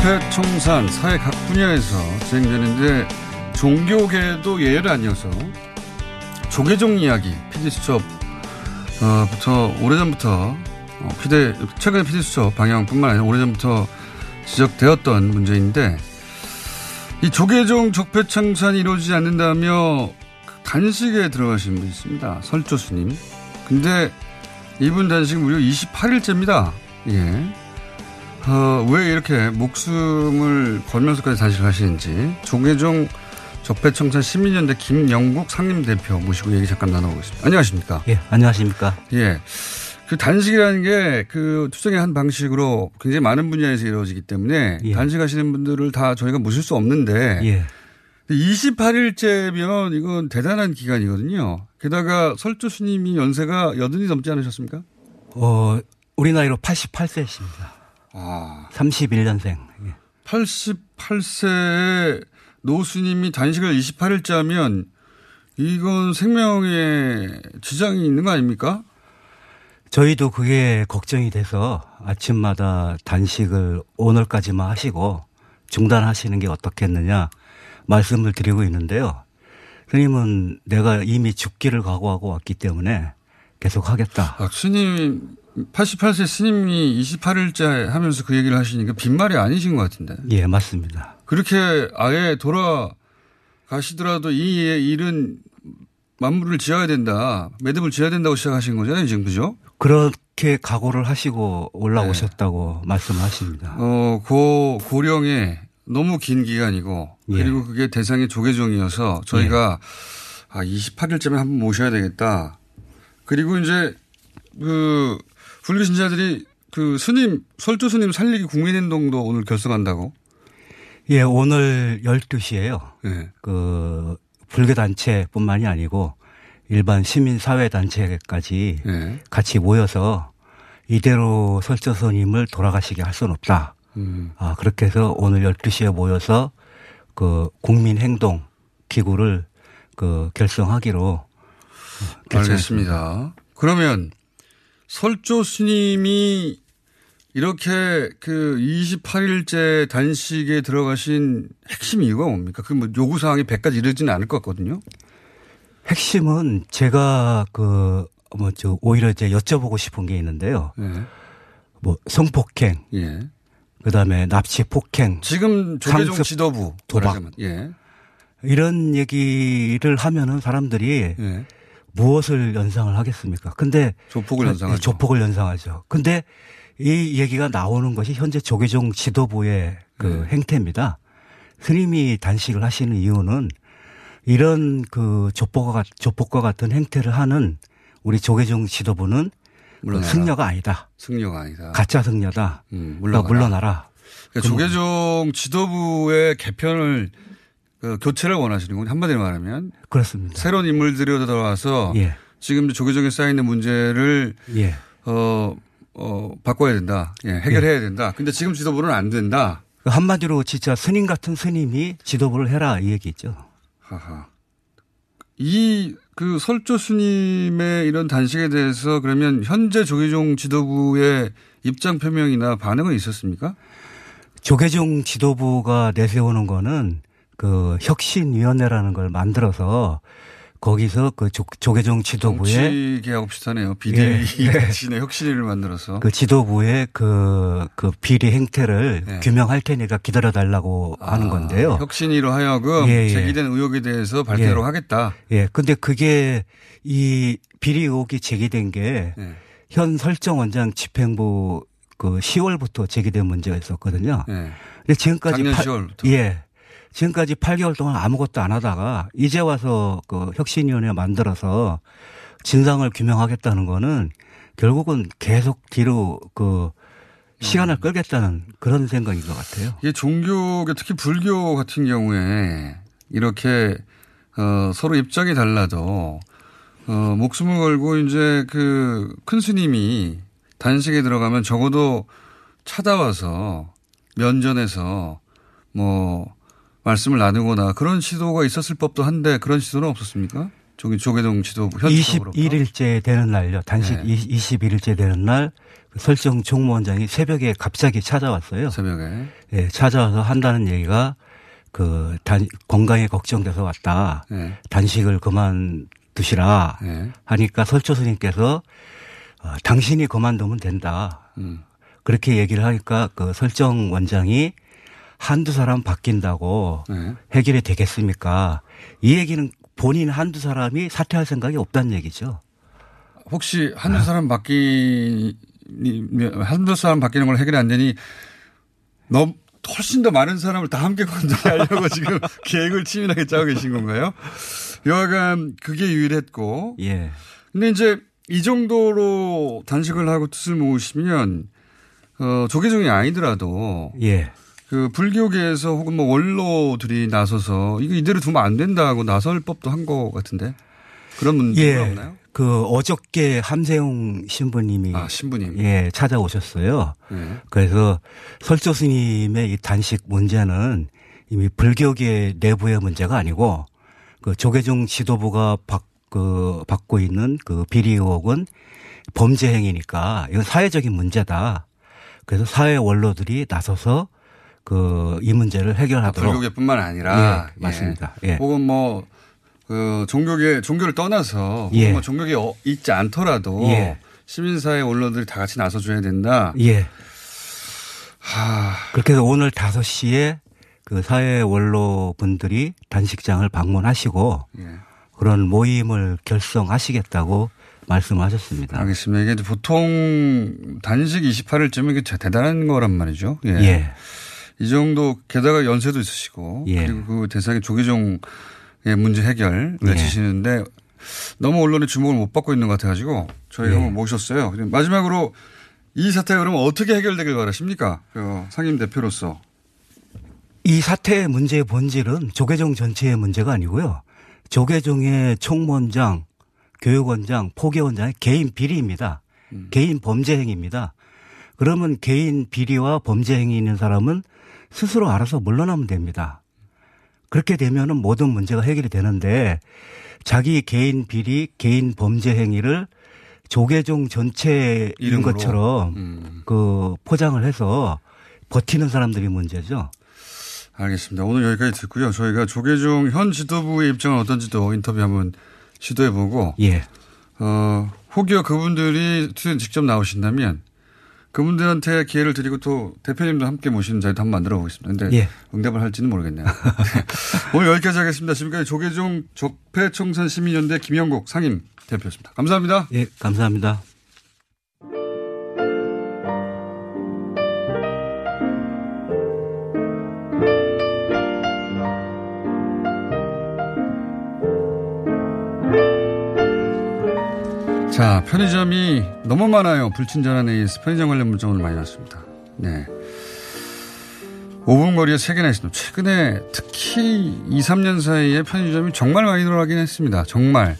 적폐청산 사회 각 분야에서 진행되는데 종교계도 예외가 아니어서 조계종 이야기 PD수첩 어, 부터 오래전부터 어, 피대 최근에 PD수첩 방향뿐만 아니라 오래전부터 지적되었던 문제인데 이 조계종 적폐 청산이 이루어지지 않는다며 단식에 들어가신 분 있습니다. 설조 스님. 근데 이분 단식 무려 28일째입니다. 예. 어, 왜 이렇게 목숨을 걸면서까지 단식을 하시는지 조계종 적폐청산 시민연대 김영국 상임대표 모시고 얘기 잠깐 나눠보겠습니다. 안녕하십니까? 예, 안녕하십니까? 예. 그 단식이라는 게 그 투쟁의 한 방식으로 굉장히 많은 분야에서 이루어지기 때문에 예. 단식하시는 분들을 다 저희가 모실 수 없는데 예. 28일째면 이건 대단한 기간이거든요. 게다가 설조 스님이 연세가 여든이 넘지 않으셨습니까? 어, 우리 나이로 88세십니다. 아. 31년생. 88세의 노스님이 단식을 28일째 하면 이건 생명에 지장이 있는 거 아닙니까? 저희도 그게 걱정이 돼서 아침마다 단식을 오늘까지만 하시고 중단하시는 게 어떻겠느냐 말씀을 드리고 있는데요. 스님은 내가 이미 죽기를 각오하고 왔기 때문에 계속 하겠다. 아, 스님, 88세 스님이 28일째 하면서 그 얘기를 하시니까 빈말이 아니신 것 같은데. 예, 맞습니다. 그렇게 아예 돌아가시더라도 이 일은 만물을 지어야 된다. 매듭을 지어야 된다고 시작하신 거잖아요, 지금 그죠? 그렇게 각오를 하시고 올라오셨다고 말씀하십니다. 어, 고, 고령에 너무 긴 기간이고 예. 그리고 그게 대상이 조계종이어서 저희가 아, 28일쯤에 한번 모셔야 되겠다. 그리고 이제 그 불교 신자들이 그 스님, 설조 스님 살리기 국민행동도 오늘 결성한다고. 예, 오늘 12시에요. 예. 그 불교 단체뿐만이 아니고 일반 시민 사회 단체까지 예. 같이 모여서 이대로 설조선임을 돌아가시게 할 수는 없다. 음. 아, 그렇게 해서 오늘 12시에 모여서 그 국민 행동 기구를 그 결성하기로 알겠습니다. 그러면 설조 스님이 이렇게 그 28일째 단식에 들어가신 핵심 이유가 뭡니까? 그 뭐 요구 사항이 100까지 이르지는 않을 것 같거든요. 핵심은 제가 그, 뭐, 저, 오히려 이제 여쭤보고 싶은 게 있는데요. 네. 뭐, 성폭행. 예. 그 다음에 납치 폭행. 지금 조계종 지도부. 도박. 예. 이런 얘기를 하면은 사람들이 예. 무엇을 연상을 하겠습니까? 근데 조폭을 사- 연상하죠. 예, 조폭을 연상하죠. 근데 이 얘기가 나오는 것이 현재 조계종 지도부의 그 네. 행태입니다. 스님이 단식을 하시는 이유는 이런 그 조폭과, 같- 조폭과 같은 행태를 하는 우리 조계종 지도부는 물러나라. 승려가 아니다. 승려가 아니다. 가짜 승려다. 음, 물러가라. 물러나라. 그러니까 조계종 지도부의 개편을 그 교체를 원하시는 군 한마디로 말하면 그렇습니다. 새로운 인물들이 들어와서 예. 지금 조계종에 쌓여 있는 문제를 예. 어, 어, 바꿔야 된다. 예, 해결해야 된다. 근데 지금 지도부는 안 된다. 그 한마디로 진짜 스님 같은 스님이 지도부를 해라 이 얘기죠. 하하. 이 그 설조 스님의 이런 단식에 대해서 그러면 현재 조계종 지도부의 입장 표명이나 반응은 있었습니까? 조계종 지도부가 내세우는 거는 그 혁신위원회라는 걸 만들어서 거기서 그 조, 조계종 지도부의 정치계하고 비슷하네요. 비대위 예. 대신에 혁신위를 만들어서. 그 지도부의 그, 그 비리 행태를 네. 규명할 테니까 기다려 달라고 하는 건데요. 혁신위로 하여금 예, 예. 제기된 의혹에 대해서 발표를 예. 하겠다. 예. 근데 그게 이 비리 의혹이 제기된 게현 네. 설정원장 집행부 그 10월부터 제기된 문제가 있었거든요. 네. 근데 지금까지 작년 팔- 10월부터. 예. 지금까지 8개월 동안 아무것도 안 하다가 이제 와서 그 혁신위원회 만들어서 진상을 규명하겠다는 거는 결국은 계속 뒤로 그 시간을 음. 끌겠다는 그런 생각인 것 같아요. 이게 종교계 특히 불교 같은 경우에 이렇게 어, 서로 입장이 달라도 어, 목숨을 걸고 이제 그 큰 스님이 단식에 들어가면 적어도 찾아와서 면전에서 뭐 말씀을 나누거나 그런 시도가 있었을 법도 한데 그런 시도는 없었습니까? 저기 조계동 지도부 현지적으로 21일째 되는 날요. 단식 네. 21일째 되는 날 설정 총무원장이 새벽에 갑자기 찾아왔어요. 새벽에. 예, 찾아와서 한다는 얘기가 그 단, 건강에 걱정돼서 왔다. 네. 단식을 그만 두시라. 네. 하니까 설조 스님께서 어, 당신이 그만두면 된다. 음. 그렇게 얘기를 하니까 그 설정 원장이 한두 사람 바뀐다고 네. 해결이 되겠습니까? 이 얘기는 본인 한두 사람이 사퇴할 생각이 없다는 얘기죠. 혹시 한두 사람 바뀌 한두 사람 바뀌는 걸 해결이 안 되니 너 훨씬 더 많은 사람을 다 함께 건져하려고 지금 계획을 치밀하게 짜고 계신 건가요? 여하간 그게 유일했고. 예. 근데 이제 이 정도로 단식을 하고 뜻을 모으시면 어 조계종이 아니더라도 예. 그 불교계에서 혹은 뭐 원로들이 나서서 이거 이대로 두면 안 된다고 나설 법도 한 것 같은데 그런 문제가 예. 없나요? 그 어저께 함세웅 신부님이 아, 신부님. 예, 찾아오셨어요. 예. 그래서 설조 스님의 이 단식 문제는 이미 불교계 내부의 문제가 아니고 그 조계종 지도부가 받, 그 받고 있는 그 비리 의혹은 범죄 행위니까 이건 사회적인 문제다. 그래서 사회 원로들이 나서서 그 이 문제를 해결하도록 불교계뿐만 아니라 예, 맞습니다. 예. 혹은 뭐 그 종교계 종교를 떠나서 예. 뭐 종교계 어, 있지 않더라도 예. 시민사회 원로들이 다 같이 나서줘야 된다. 예. 하, 그렇게 해서 오늘 5시에 그 사회 원로 분들이 단식장을 방문하시고 예. 그런 모임을 결성하시겠다고 말씀하셨습니다. 알겠습니다. 이게 보통 단식 28일쯤은 이게 대단한 거란 말이죠. 예. 예. 이 정도 게다가 연세도 있으시고 예. 그리고 그 대상이 조계종의 문제 해결을 예. 외치시는데 너무 언론의 주목을 못 받고 있는 것 같아가지고 저희가 예. 한번 모셨어요. 마지막으로 이 사태가 그러면 어떻게 해결되길 바라십니까? 그 상임 대표로서. 이 사태의 문제의 본질은 조계종 전체의 문제가 아니고요. 조계종의 총무원장, 교육원장, 포교원장의 개인 비리입니다. 개인 범죄 행위입니다. 그러면 개인 비리와 범죄 행위 있는 사람은 스스로 알아서 물러나면 됩니다. 그렇게 되면은 모든 문제가 해결이 되는데 자기 개인 비리, 개인 범죄 행위를 조계종 전체인 이름으로. 것처럼 음. 그 포장을 해서 버티는 사람들이 문제죠. 알겠습니다. 오늘 여기까지 듣고요. 저희가 조계종 현 지도부의 입장은 어떤지도 인터뷰 한번 시도해보고. 예. 어, 혹여 그분들이 직접 나오신다면 그분들한테 기회를 드리고 또 대표님도 함께 모시는 자리도 한번 만들어 보겠습니다. 근데 예. 응답을 할지는 모르겠네요. 오늘 여기까지 하겠습니다. 지금까지 조계종 적폐청산 시민연대 김영국 상임 대표였습니다. 감사합니다. 예, 감사합니다. 자, 편의점이 너무 많아요. 불친절한 AS 편의점 관련 문자 오늘 많이 왔습니다. 네. 5분 거리에 3개나 있습니다. 최근에 특히 2, 3년 사이에 편의점이 정말 많이 늘어나긴 했습니다. 정말.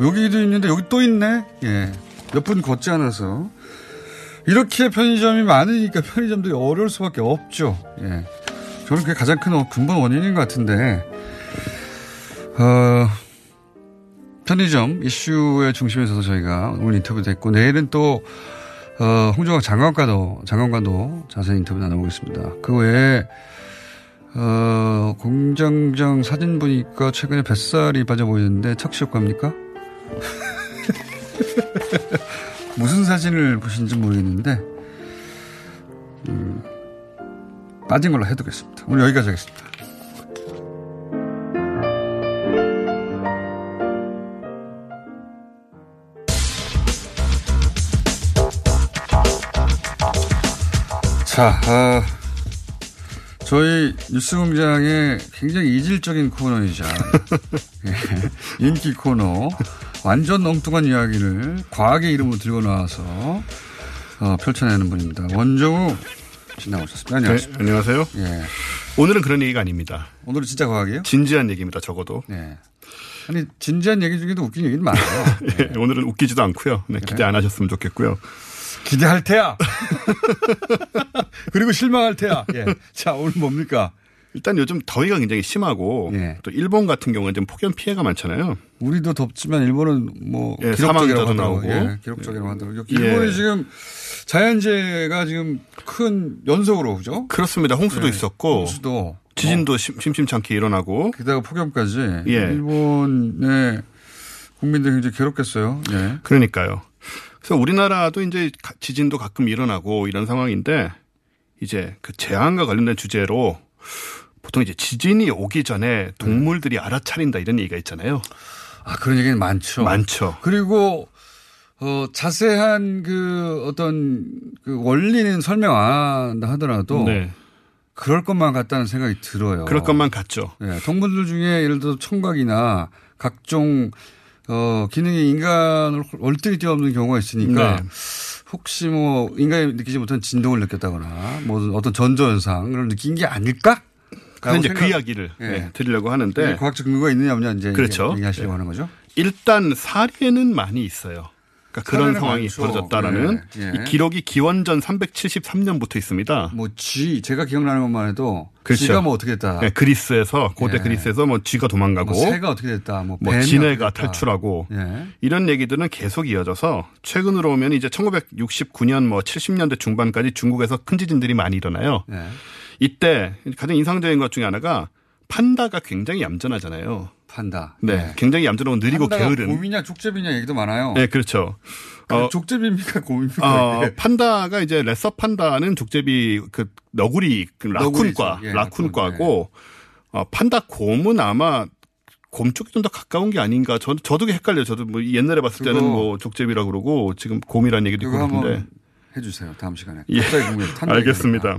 여기도 있는데 여기 또 있네? 예. 몇 분 걷지 않아서. 이렇게 편의점이 많으니까 편의점들이 어려울 수밖에 없죠. 예. 저는 그게 가장 큰 근본 원인인 것 같은데, 어, 편의점 이슈의 중심에 서서 저희가 오늘 인터뷰도 했고, 내일은 또, 어, 홍종학 장관과도, 장관과도 자세히 인터뷰 나눠보겠습니다. 그 외에, 어, 공장장 사진 보니까 최근에 뱃살이 빠져 보이는데 척시 효과입니까? 무슨 사진을 보신지 모르겠는데, 음, 빠진 걸로 해두겠습니다. 오늘 여기까지 하겠습니다. 자, 아, 저희 뉴스공장의 굉장히 이질적인 코너이자 예, 인기 코너 완전 엉뚱한 이야기를 과학의 이름으로 들고 나와서 어, 펼쳐내는 분입니다. 원정우 씨 나오셨습니다. 안녕하십니까. 네, 안녕하세요. 예. 오늘은 그런 얘기가 아닙니다. 오늘은 진짜 과학이에요? 진지한 얘기입니다. 적어도. 네. 아니 진지한 얘기 중에도 웃긴 얘기는 많아요. 예, 오늘은 웃기지도 않고요. 네, 기대 안 하셨으면 좋겠고요. 기대할 테야. 그리고 실망할 테야. 예. 자, 오늘 뭡니까? 일단 요즘 더위가 굉장히 심하고 예. 또 일본 같은 경우는 좀 폭염 피해가 많잖아요. 우리도 덥지만 일본은 뭐 예, 기록적이라고. 나오고. 예, 기록적이라고 하더라고요. 일본이 예. 지금 자연재해가 지금 큰 연속으로 그죠? 그렇습니다. 홍수도 예, 있었고 홍수도 지진도 심, 심심찮게 일어나고 게다가 폭염까지 예. 일본의 국민들이 굉장히 괴롭겠어요. 예. 그러니까요. 그래서 우리나라도 이제 가- 지진도 가끔 일어나고 이런 상황인데 이제 그 재앙과 관련된 주제로 보통 이제 지진이 오기 전에 동물들이 알아차린다 이런 얘기가 있잖아요. 아, 그런 얘기는 많죠. 많죠. 그리고 어, 자세한 그 어떤 그 원리는 설명 안 한다 하더라도 네. 그럴 것만 같다는 생각이 들어요. 그럴 것만 같죠. 예, 동물들 중에 예를 들어 청각이나 각종 어, 기능이 인간을 월등히 뛰어넘는 경우가 있으니까 네. 혹시 뭐 인간이 느끼지 못한 진동을 느꼈다거나 뭐 어떤 전조 현상을 느낀 게 아닐까? 그래서 이제 그 이야기를 예. 네, 드리려고 하는데 과학적 근거가 있느냐 없느냐 이제 그렇죠. 얘기- 얘기하시려고 하는 거죠. 일단 사례는 많이 있어요. 그러니까 그런 상황이 많죠. 벌어졌다라는 예, 예. 이 기록이 기원전 373년부터 있습니다. 뭐 쥐, 제가 기억나는 것만 해도 그렇죠. 쥐가 뭐 어떻게 됐다. 네, 그리스에서 고대 예. 그리스에서 뭐 쥐가 도망가고 뭐 새가 어떻게 됐다. 뭐, 뭐 됐다. 탈출하고 예. 이런 얘기들은 계속 이어져서 최근으로 오면 이제 1969년 뭐 70년대 중반까지 중국에서 큰 지진들이 많이 일어나요. 예. 이때 가장 인상적인 것 중에 하나가 판다가 굉장히 얌전하잖아요. 판다. 네, 예. 굉장히 얌전하고 느리고 판다가 게으른. 곰이냐 족제비냐 얘기도 많아요. 네, 그렇죠. 그 어, 족제비입니까 곰입니까? 어, 이게? 판다가 이제 레서 판다는 족제비 그 너구리 그 라쿤과. 예, 라쿤과고 어, 판다 곰은 아마 곰 쪽이 좀 더 가까운 게 아닌가. 저, 저도 헷갈려요. 저도 뭐 옛날에 봤을 때는 뭐 족제비라고 그러고 지금 곰이라는 얘기도 있고 그런데. 해주세요. 다음 시간에. 예. 알겠습니다.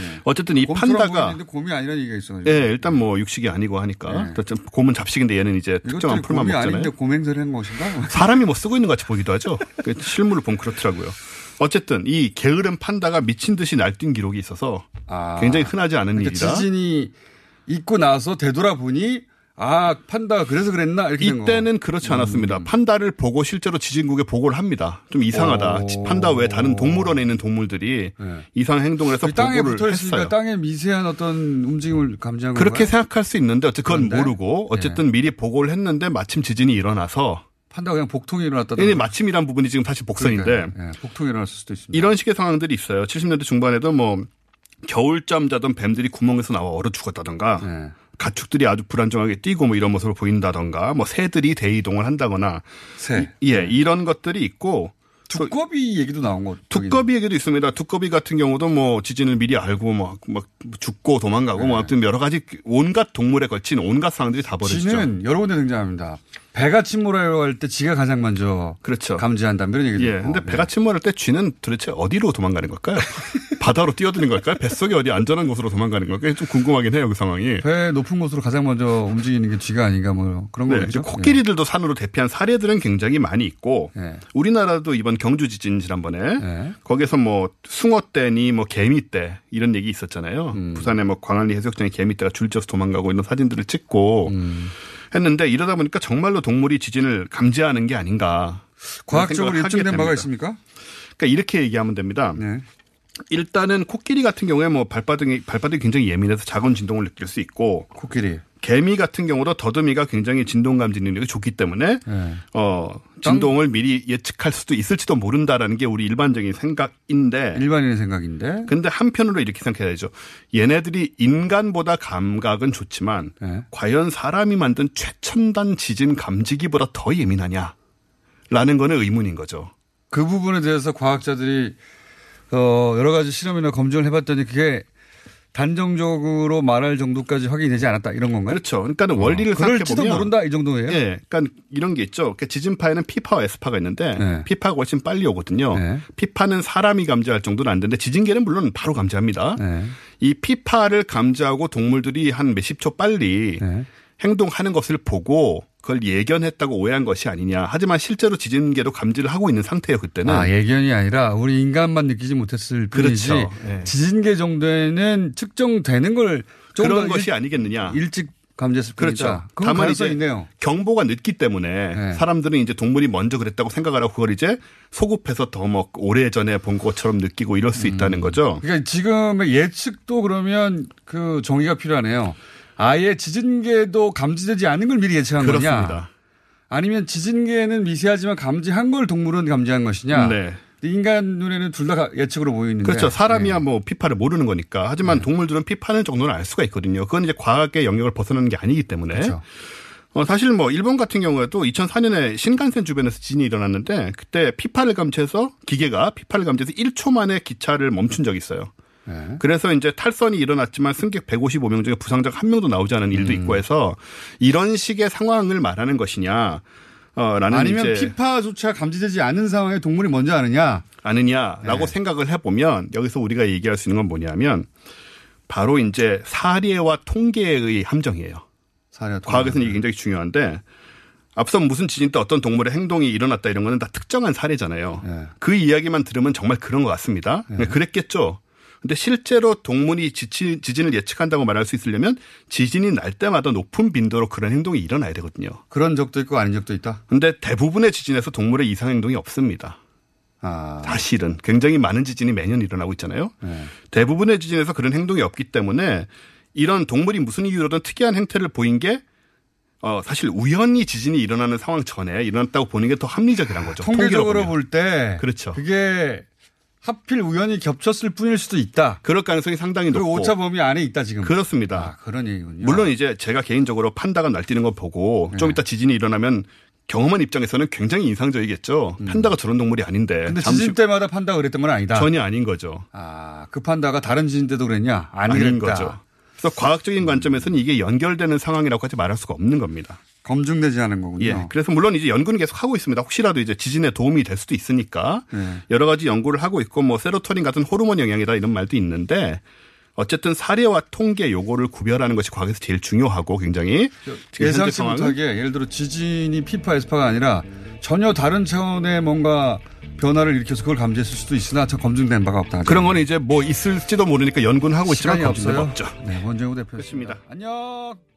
예. 어쨌든 이 판다가 곰이 아니라는 얘기가 있어가지고. 예, 일단 뭐 육식이 아니고 하니까. 예. 또 곰은 잡식인데 얘는 이제 특정한 풀만 곰이 먹잖아요. 아닌데 곰 행세를 한 것인가? 사람이 뭐 쓰고 있는 것 같이 보기도 하죠. 그 실물을 보면 그렇더라고요. 어쨌든 이 게으른 판다가 미친 듯이 날뛴 기록이 있어서 아. 굉장히 흔하지 않은 그러니까 일이다. 지진이 있고 나서 되돌아보니 아 판다가 그래서 그랬나 이렇게. 이때는 그렇지 않았습니다. 판다를 보고 실제로 지진국에 보고를 합니다. 좀 이상하다. 오. 판다 외 다른 동물원에 있는 동물들이 이상 행동을 해서 그 땅에 보고를 했어요. 땅에 미세한 어떤 움직임을 감지한 그렇게 건가요? 생각할 수 있는데 어쨌든 그건 그런데? 모르고 어쨌든 미리 보고를 했는데 마침 지진이 일어나서 판다가 그냥 복통이 일어났다. 근데 마침이란 부분이 지금 사실 복선인데. 예, 복통이 일어났을 수도 있습니다. 이런 식의 상황들이 있어요. 70년대 중반에도 뭐 겨울잠 자던 뱀들이 구멍에서 나와 얼어 죽었다던가 네. 가축들이 아주 불안정하게 뛰고 뭐 이런 모습을 보인다던가 뭐 새들이 대이동을 한다거나 새. 이- 예 이런 것들이 있고 두꺼비 얘기도 나온 거. 두꺼비 얘기도 있습니다. 두꺼비 같은 경우도 뭐 지진을 미리 알고 막, 막 죽고 도망가고 네. 뭐 아무튼 여러 가지 온갖 동물에 걸친 온갖 상황들이 다 벌어지죠. 지는 여러 군데 등장합니다. 배가 침몰하려고 할때 지가 가장 먼저 그렇죠. 감지한다. 이런 얘기도 예. 근데 배가 침몰할 때 쥐는 도대체 어디로 도망가는 걸까요? 바다로 뛰어드는 걸까요? 뱃속에 어디 안전한 곳으로 도망가는 걸까요? 좀 궁금하긴 해요, 그 상황이. 배 높은 곳으로 가장 먼저 움직이는 게 쥐가 아닌가 뭐 그런 네, 거겠죠. 이제 코끼리들도 산으로 대피한 사례들은 굉장히 많이 있고 예. 우리나라도 이번 경주 지진 지난번에 예. 거기서 뭐 숭어떼니 뭐 개미떼 이런 얘기 있었잖아요. 음. 부산에 뭐 광안리 해수욕장에 개미떼가 줄지어서 도망가고 이런 사진들을 찍고 음. 했는데 이러다 보니까 정말로 동물이 지진을 감지하는 게 아닌가. 과학적으로 입증된 바가. 있습니까? 그러니까 이렇게 얘기하면 됩니다. 네. 일단은 코끼리 같은 경우에 뭐 발바닥이 발바닥이 굉장히 예민해서 작은 진동을 느낄 수 있고 코끼리 개미 같은 경우도 더듬이가 굉장히 진동 감지 능력이 좋기 때문에 네. 어 진동을 미리 예측할 수도 있을지도 모른다라는 게 우리 일반적인 생각인데 일반인의 생각인데 근데 한편으로 이렇게 생각해야죠. 얘네들이 인간보다 감각은 좋지만 네. 과연 사람이 만든 최첨단 지진 감지기보다 더 예민하냐? 라는 거는 의문인 거죠. 그 부분에 대해서 과학자들이 어 여러 가지 실험이나 검증을 해봤더니 그게 단정적으로 말할 정도까지 확인이 되지 않았다 이런 건가요? 그렇죠. 그러니까 원리를 어, 그럴지도 생각해 보면 모른다 이 정도예요. 예, 그러니까 이런 게 있죠. 그러니까 지진파에는 P파와 S파가 있는데 네. P파가 훨씬 빨리 오거든요. 네. P파는 사람이 감지할 정도는 안 되는데 지진계는 물론 바로 감지합니다. 네. 이 P파를 감지하고 동물들이 한 몇십 초 빨리 네. 행동하는 것을 보고 그걸 예견했다고 오해한 것이 아니냐. 하지만 실제로 지진계도 감지를 하고 있는 상태예요. 그때는. 아 예견이 아니라 우리 인간만 느끼지 못했을 뿐이지 그렇죠. 예. 지진계 정도에는 측정되는 걸좀 그런 더 것이 아니겠느냐. 일찍 감지했을 그렇죠. 다만 이제 있네요. 경보가 늦기 때문에 네. 사람들은 이제 동물이 먼저 그랬다고 생각을 하고 그걸 이제 소급해서 더 뭐 오래 전에 본 것처럼 느끼고 이럴 수 있다는 거죠. 그러니까 지금의 예측도 그러면 그 정의가 필요하네요. 아예 지진계도 감지되지 않은 걸 미리 예측한 거냐? 그렇습니다. 아니면 지진계는 미세하지만 감지한 걸 동물은 감지한 것이냐? 네. 인간 눈에는 둘 다 예측으로 보이는데. 그렇죠. 사람이야 네. 뭐 피파를 모르는 거니까. 하지만 동물들은 피파는 정도는 알 수가 있거든요. 그건 이제 과학의 영역을 벗어나는 게 아니기 때문에. 그렇죠. 어, 사실 뭐 일본 같은 경우에도 2004년에 신간센 주변에서 지진이 일어났는데 그때 피파를 감지해서 기계가 피파를 감지해서 1초 만에 기차를 멈춘 적이 있어요. 네. 그래서 이제 탈선이 일어났지만 승객 155명 중에 부상자가 한 명도 나오지 않은 일도 음. 있고 해서 이런 식의 상황을 말하는 것이냐. 어, 라는 아니면 피파조차 감지되지 않은 상황에 동물이 먼저 아느냐? 아느냐라고 네. 생각을 해보면 여기서 우리가 얘기할 수 있는 건 뭐냐면 바로 이제 사례와 통계의 함정이에요. 사례와 과학에서는 이게 굉장히 중요한데 앞서 무슨 지진 때 어떤 동물의 행동이 일어났다 이런 거는 다 특정한 사례잖아요. 네. 그 이야기만 들으면 정말 그런 것 같습니다. 그랬겠죠. 근데 실제로 동물이 지치, 지진을 예측한다고 말할 수 있으려면 지진이 날 때마다 높은 빈도로 그런 행동이 일어나야 되거든요. 그런 적도 있고 아닌 적도 있다. 근데 대부분의 지진에서 동물의 이상 행동이 없습니다. 아. 사실은 굉장히 많은 지진이 매년 일어나고 있잖아요. 네. 대부분의 지진에서 그런 행동이 없기 때문에 이런 동물이 무슨 이유로든 특이한 행태를 보인 게 어, 사실 우연히 지진이 일어나는 상황 전에 일어났다고 보는 게 더 합리적이란 거죠. 통계적으로. 볼 때 그렇죠. 그게 하필 우연히 겹쳤을 뿐일 수도 있다. 그럴 가능성이 상당히 높고 오차 범위 안에 있다 지금. 그렇습니다. 아, 그런 얘기군요. 물론 이제 제가 개인적으로 판다가 날뛰는 거 보고 좀 네. 이따 지진이 일어나면 경험한 입장에서는 굉장히 인상적이겠죠. 판다가 저런 동물이 아닌데. 음. 근데 지진 때마다 판다 그랬던 건 아니다. 전혀 아닌 거죠. 아, 그 판다가 다른 지진 때도 그랬냐? 안 아닌. 거죠. 그래서 과학적인 관점에서는 이게 연결되는 상황이라고까지 말할 수가 없는 겁니다. 검증되지 않은 거군요. 예. 그래서 물론 이제 연구는 계속 하고 있습니다. 혹시라도 이제 지진에 도움이 될 수도 있으니까 네. 여러 가지 연구를 하고 있고 뭐 세로토닌 같은 호르몬 영향이다 이런 말도 있는데 어쨌든 사례와 통계 요거를 구별하는 것이 과학에서 제일 중요하고 굉장히 예상치 못하게 예를 들어 지진이 피파 에스파가 아니라 전혀 다른 차원의 뭔가 변화를 일으켜서 그걸 감지했을 수도 있으나 저 검증된 바가 없다. 그런 거는 이제 뭐 있을지도 모르니까 연구는 하고 있지만 검증된 바. 없죠. 네, 원정우 대표였습니다. 그렇습니다. 안녕.